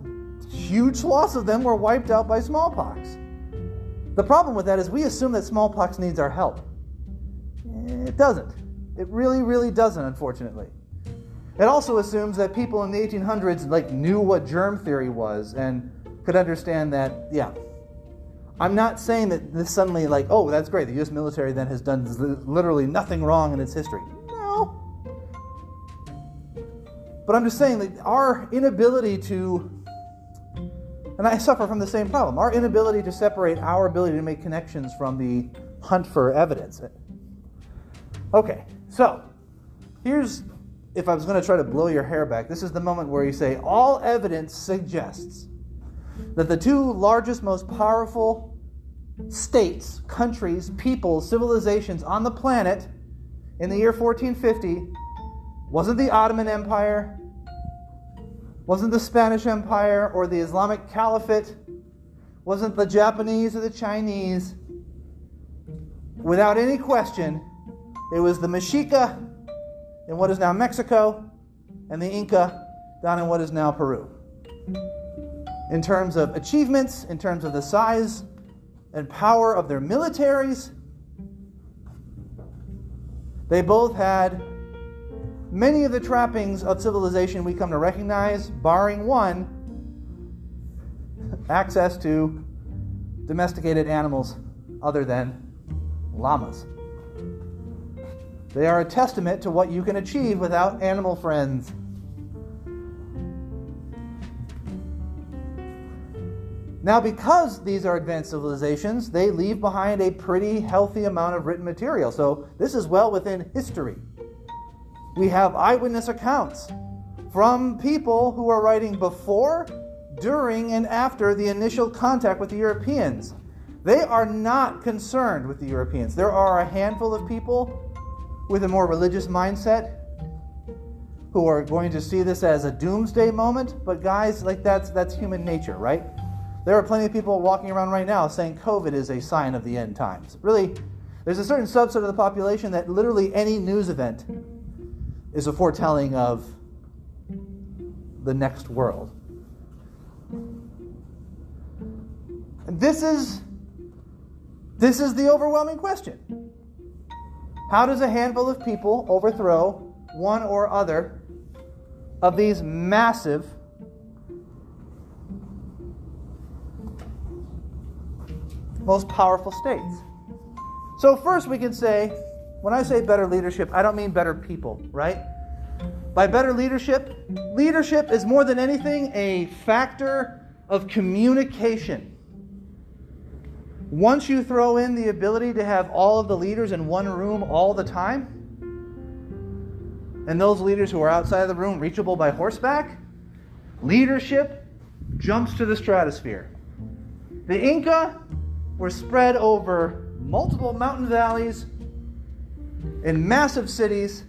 huge swaths of them were wiped out by smallpox. The problem with that is we assume that smallpox needs our help. It doesn't. It really, really doesn't, unfortunately. It also assumes that people in the 1800s like knew what germ theory was and could understand that, yeah. I'm not saying that this suddenly like, oh, that's great. The US military then has done literally nothing wrong in its history. No. But I'm just saying that our inability to and I suffer from the same problem. Our inability to separate our ability to make connections from the hunt for evidence. Okay, so here's if I was going to try to blow your hair back, this is the moment where you say, All evidence suggests that the two largest, most powerful states, countries, peoples, civilizations on the planet in the year 1450 wasn't the Ottoman Empire, wasn't the Spanish Empire or the Islamic Caliphate, wasn't the Japanese or the Chinese. Without any question, it was the Mexica in what is now Mexico and the Inca down in what is now Peru. In terms of achievements, in terms of the size and power of their militaries, they both had many of the trappings of civilization we come to recognize, barring one access to domesticated animals other than llamas. They are a testament to what you can achieve without animal friends. Now, because these are advanced civilizations, they leave behind a pretty healthy amount of written material. So, this is well within history. We have eyewitness accounts from people who are writing before, during, and after the initial contact with the Europeans. They are not concerned with the Europeans. There are a handful of people with a more religious mindset who are going to see this as a doomsday moment, but guys, like that's that's human nature, right? There are plenty of people walking around right now saying COVID is a sign of the end times. Really, there's a certain subset of the population that literally any news event is a foretelling of the next world. And this is this is the overwhelming question. How does a handful of people overthrow one or other of these massive most powerful states? So first we can say when I say better leadership, I don't mean better people, right? By better leadership, leadership is more than anything a factor of communication. Once you throw in the ability to have all of the leaders in one room all the time, and those leaders who are outside of the room reachable by horseback, leadership jumps to the stratosphere. The Inca were spread over multiple mountain valleys in massive cities,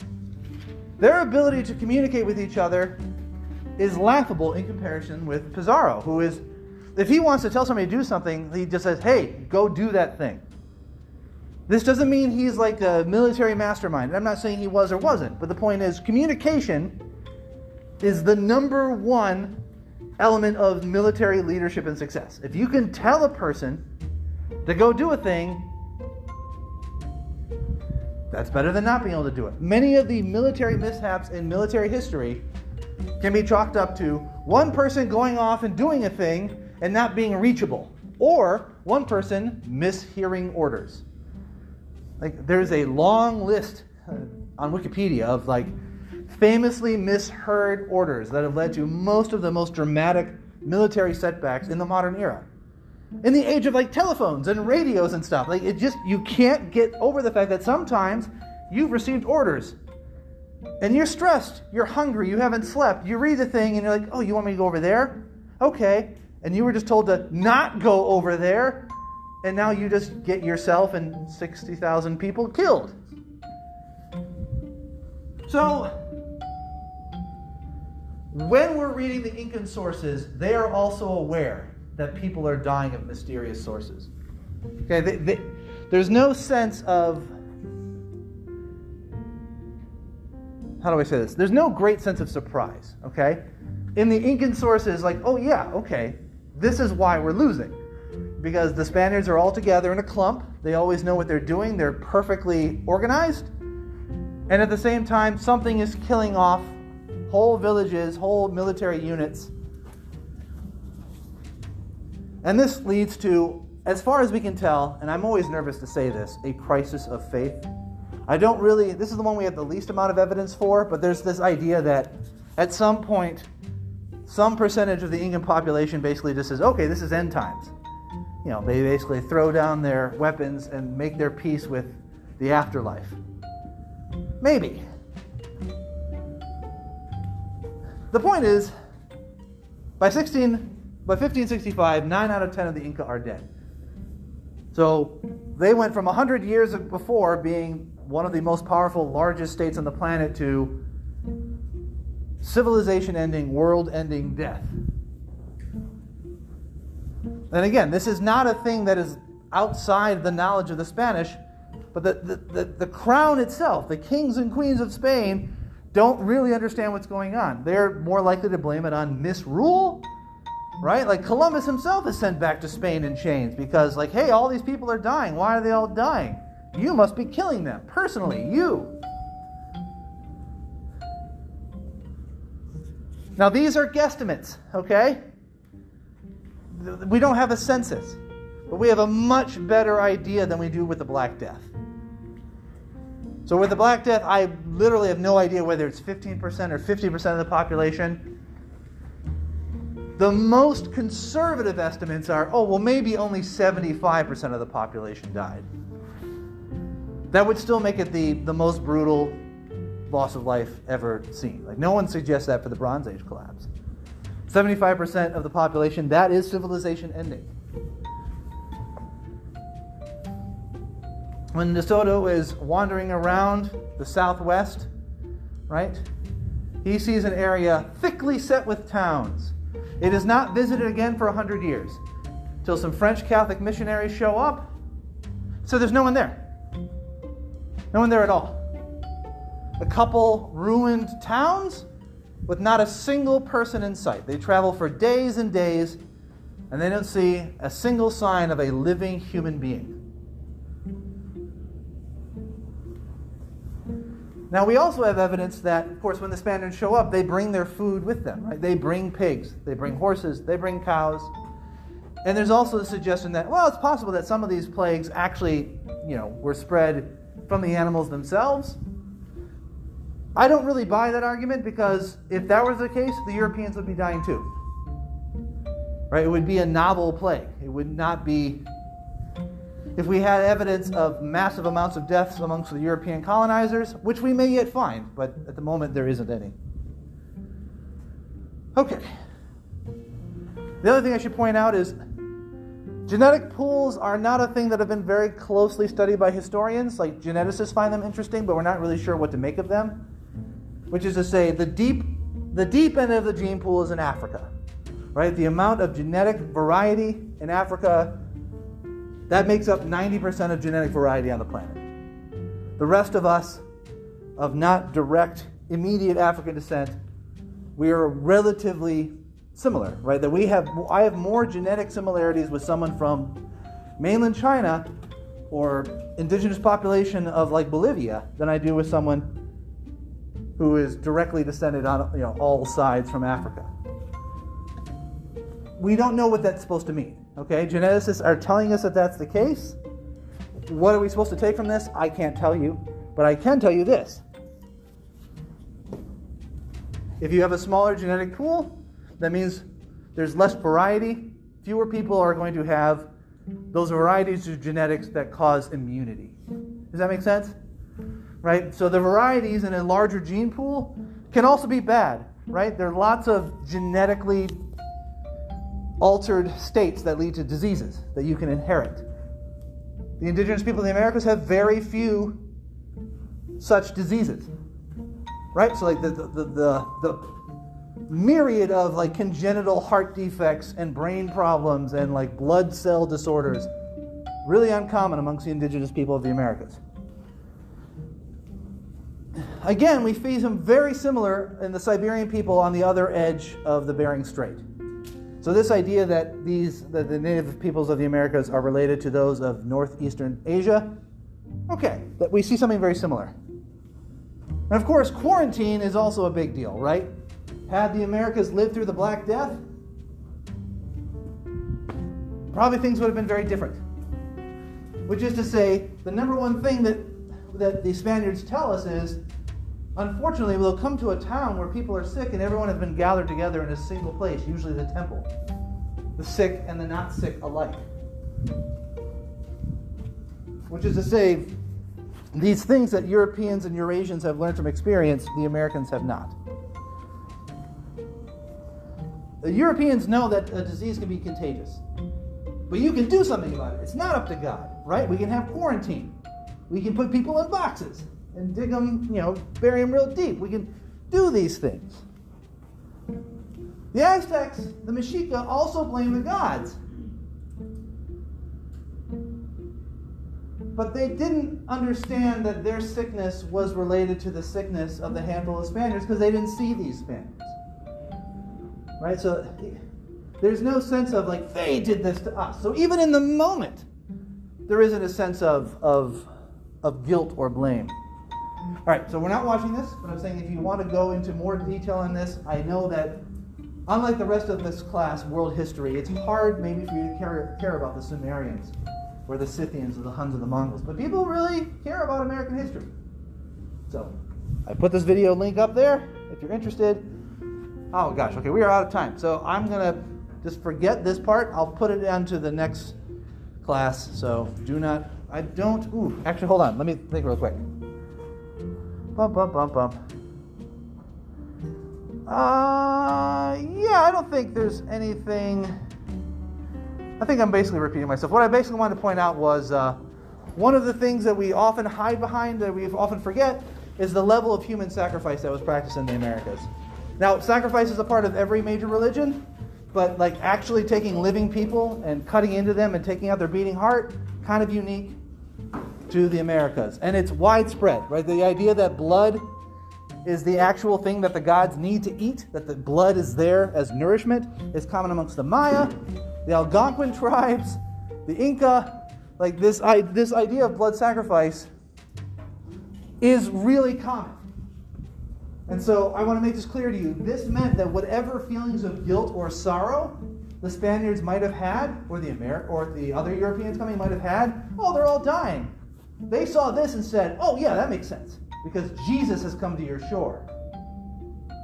their ability to communicate with each other is laughable in comparison with Pizarro, who is, if he wants to tell somebody to do something, he just says, hey, go do that thing. This doesn't mean he's like a military mastermind. And I'm not saying he was or wasn't, but the point is communication is the number one element of military leadership and success. If you can tell a person to go do a thing, that's better than not being able to do it. Many of the military mishaps in military history can be chalked up to one person going off and doing a thing and not being reachable, or one person mishearing orders. Like there's a long list uh, on Wikipedia of like famously misheard orders that have led to most of the most dramatic military setbacks in the modern era. In the age of like telephones and radios and stuff, like it just you can't get over the fact that sometimes you've received orders and you're stressed, you're hungry, you haven't slept. You read the thing and you're like, "Oh, you want me to go over there?" Okay. And you were just told to not go over there, and now you just get yourself and 60,000 people killed. So, when we're reading the Incan sources, they are also aware that people are dying of mysterious sources. Okay, they, they, there's no sense of how do I say this? There's no great sense of surprise. Okay, in the Incan sources, like, oh yeah, okay, this is why we're losing, because the Spaniards are all together in a clump. They always know what they're doing. They're perfectly organized, and at the same time, something is killing off whole villages, whole military units. And this leads to, as far as we can tell, and I'm always nervous to say this, a crisis of faith. I don't really, this is the one we have the least amount of evidence for, but there's this idea that at some point, some percentage of the Incan population basically just says, okay, this is end times. You know, they basically throw down their weapons and make their peace with the afterlife. Maybe. The point is, by 16, by 1565, nine out of ten of the Inca are dead. So they went from 100 years before being one of the most powerful, largest states on the planet to civilization ending, world ending death. And again, this is not a thing that is outside the knowledge of the Spanish, but the, the, the, the crown itself, the kings and queens of Spain, don't really understand what's going on. They're more likely to blame it on misrule, right? Like Columbus himself is sent back to Spain in chains because, like, hey, all these people are dying. Why are they all dying? You must be killing them personally, you. Now, these are guesstimates, okay? We don't have a census, but we have a much better idea than we do with the Black Death. So with the Black Death, I literally have no idea whether it's 15% or 50% of the population. The most conservative estimates are oh, well, maybe only 75% of the population died. That would still make it the, the most brutal loss of life ever seen. Like, no one suggests that for the Bronze Age collapse. 75% of the population, that is civilization ending. when De Soto is wandering around the southwest, right? He sees an area thickly set with towns. It is not visited again for a hundred years, till some French Catholic missionaries show up. So there's no one there. No one there at all. A couple ruined towns with not a single person in sight. They travel for days and days, and they don't see a single sign of a living human being. Now, we also have evidence that, of course, when the Spaniards show up, they bring their food with them, right? They bring pigs, they bring horses, they bring cows. And there's also the suggestion that, well, it's possible that some of these plagues actually, you know, were spread from the animals themselves. I don't really buy that argument because if that was the case, the Europeans would be dying too. Right? It would be a novel plague. It would not be if we had evidence of massive amounts of deaths amongst the European colonizers, which we may yet find, but at the moment there isn't any. Okay. The other thing I should point out is genetic pools are not a thing that have been very closely studied by historians. Like geneticists find them interesting, but we're not really sure what to make of them. Which is to say, the deep, the deep end of the gene pool is in Africa. Right? The amount of genetic variety in Africa That makes up 90% of genetic variety on the planet. The rest of us, of not direct, immediate African descent, we are relatively similar, right? That we have, I have more genetic similarities with someone from mainland China or indigenous population of like Bolivia than I do with someone who is directly descended on you know all sides from Africa. We don't know what that's supposed to mean. Okay, geneticists are telling us that that's the case. What are we supposed to take from this? I can't tell you, but I can tell you this. If you have a smaller genetic pool, that means there's less variety. Fewer people are going to have those varieties of genetics that cause immunity. Does that make sense? Right? So the varieties in a larger gene pool can also be bad, right? There are lots of genetically altered states that lead to diseases that you can inherit. The indigenous people of the Americas have very few such diseases. Right? So like the the, the, the, the myriad of like congenital heart defects and brain problems and like blood cell disorders really uncommon amongst the indigenous people of the Americas. Again, we see them very similar in the Siberian people on the other edge of the Bering Strait. So this idea that these that the native peoples of the Americas are related to those of northeastern Asia, okay, that we see something very similar. And of course, quarantine is also a big deal, right? Had the Americas lived through the Black Death, probably things would have been very different. Which is to say, the number one thing that, that the Spaniards tell us is unfortunately, we'll come to a town where people are sick and everyone has been gathered together in a single place, usually the temple. The sick and the not sick alike. Which is to say, these things that Europeans and Eurasians have learned from experience, the Americans have not. The Europeans know that a disease can be contagious. But you can do something about it. It's not up to God, right? We can have quarantine. We can put people in boxes and dig them, you know, bury them real deep. We can do these things. The Aztecs, the Mexica, also blame the gods. But they didn't understand that their sickness was related to the sickness of the handful of Spaniards because they didn't see these Spaniards. Right? So there's no sense of like they did this to us. So even in the moment, there isn't a sense of of of guilt or blame. All right, so we're not watching this, but I'm saying if you want to go into more detail on this, I know that unlike the rest of this class, world history, it's hard maybe for you to care, care about the Sumerians or the Scythians or the Huns or the Mongols, but people really care about American history. So I put this video link up there if you're interested. Oh gosh, okay, we are out of time. So I'm going to just forget this part. I'll put it onto the next class. So do not, I don't, ooh, actually, hold on. Let me think real quick. Bump, bump, bump, bump. Uh, yeah, I don't think there's anything. I think I'm basically repeating myself. What I basically wanted to point out was uh, one of the things that we often hide behind, that we often forget, is the level of human sacrifice that was practiced in the Americas. Now, sacrifice is a part of every major religion, but like actually taking living people and cutting into them and taking out their beating heart, kind of unique to the Americas. And it's widespread, right? The idea that blood is the actual thing that the gods need to eat, that the blood is there as nourishment, is common amongst the Maya, the Algonquin tribes, the Inca. Like this, I, this idea of blood sacrifice is really common. And so I want to make this clear to you. This meant that whatever feelings of guilt or sorrow the Spaniards might have had, or the Amer- or the other Europeans coming might have had, oh, they're all dying. They saw this and said, oh, yeah, that makes sense. Because Jesus has come to your shore.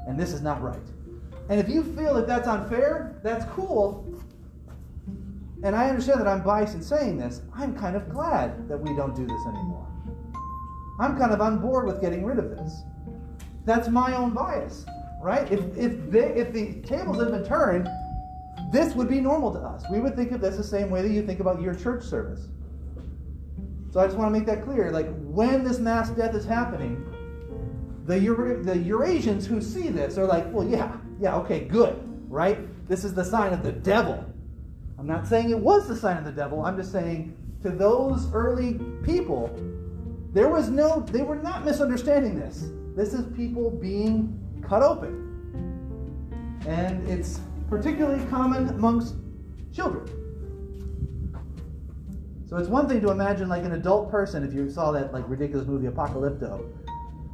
And this is not right. And if you feel that that's unfair, that's cool. And I understand that I'm biased in saying this. I'm kind of glad that we don't do this anymore. I'm kind of on board with getting rid of this. That's my own bias, right? If, if, they, if the tables had been turned, this would be normal to us. We would think of this the same way that you think about your church service. So I just want to make that clear. Like when this mass death is happening, the, the Eurasians who see this are like, well, yeah, yeah, okay, good, right? This is the sign of the devil. I'm not saying it was the sign of the devil. I'm just saying to those early people, there was no, they were not misunderstanding this. This is people being cut open. And it's particularly common amongst children. So it's one thing to imagine like an adult person if you saw that like ridiculous movie Apocalypto,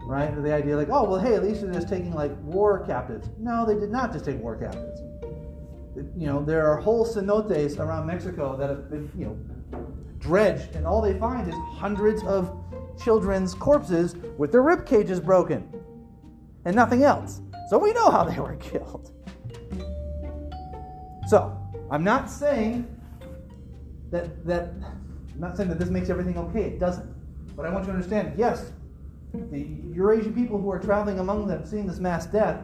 right? The idea like, oh well, hey, at least they're just taking like war captives. No, they did not just take war captives. You know, there are whole cenotes around Mexico that have been, you know, dredged, and all they find is hundreds of children's corpses with their rib cages broken, and nothing else. So we know how they were <laughs> killed. So I'm not saying that that I'm not saying that this makes everything okay. It doesn't. But I want you to understand, yes, the Eurasian people who are traveling among them, seeing this mass death,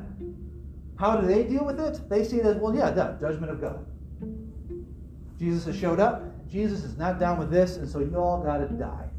how do they deal with it? They see it as, well, yeah, death, judgment of God. Jesus has showed up. Jesus is not down with this, and so you all got to die.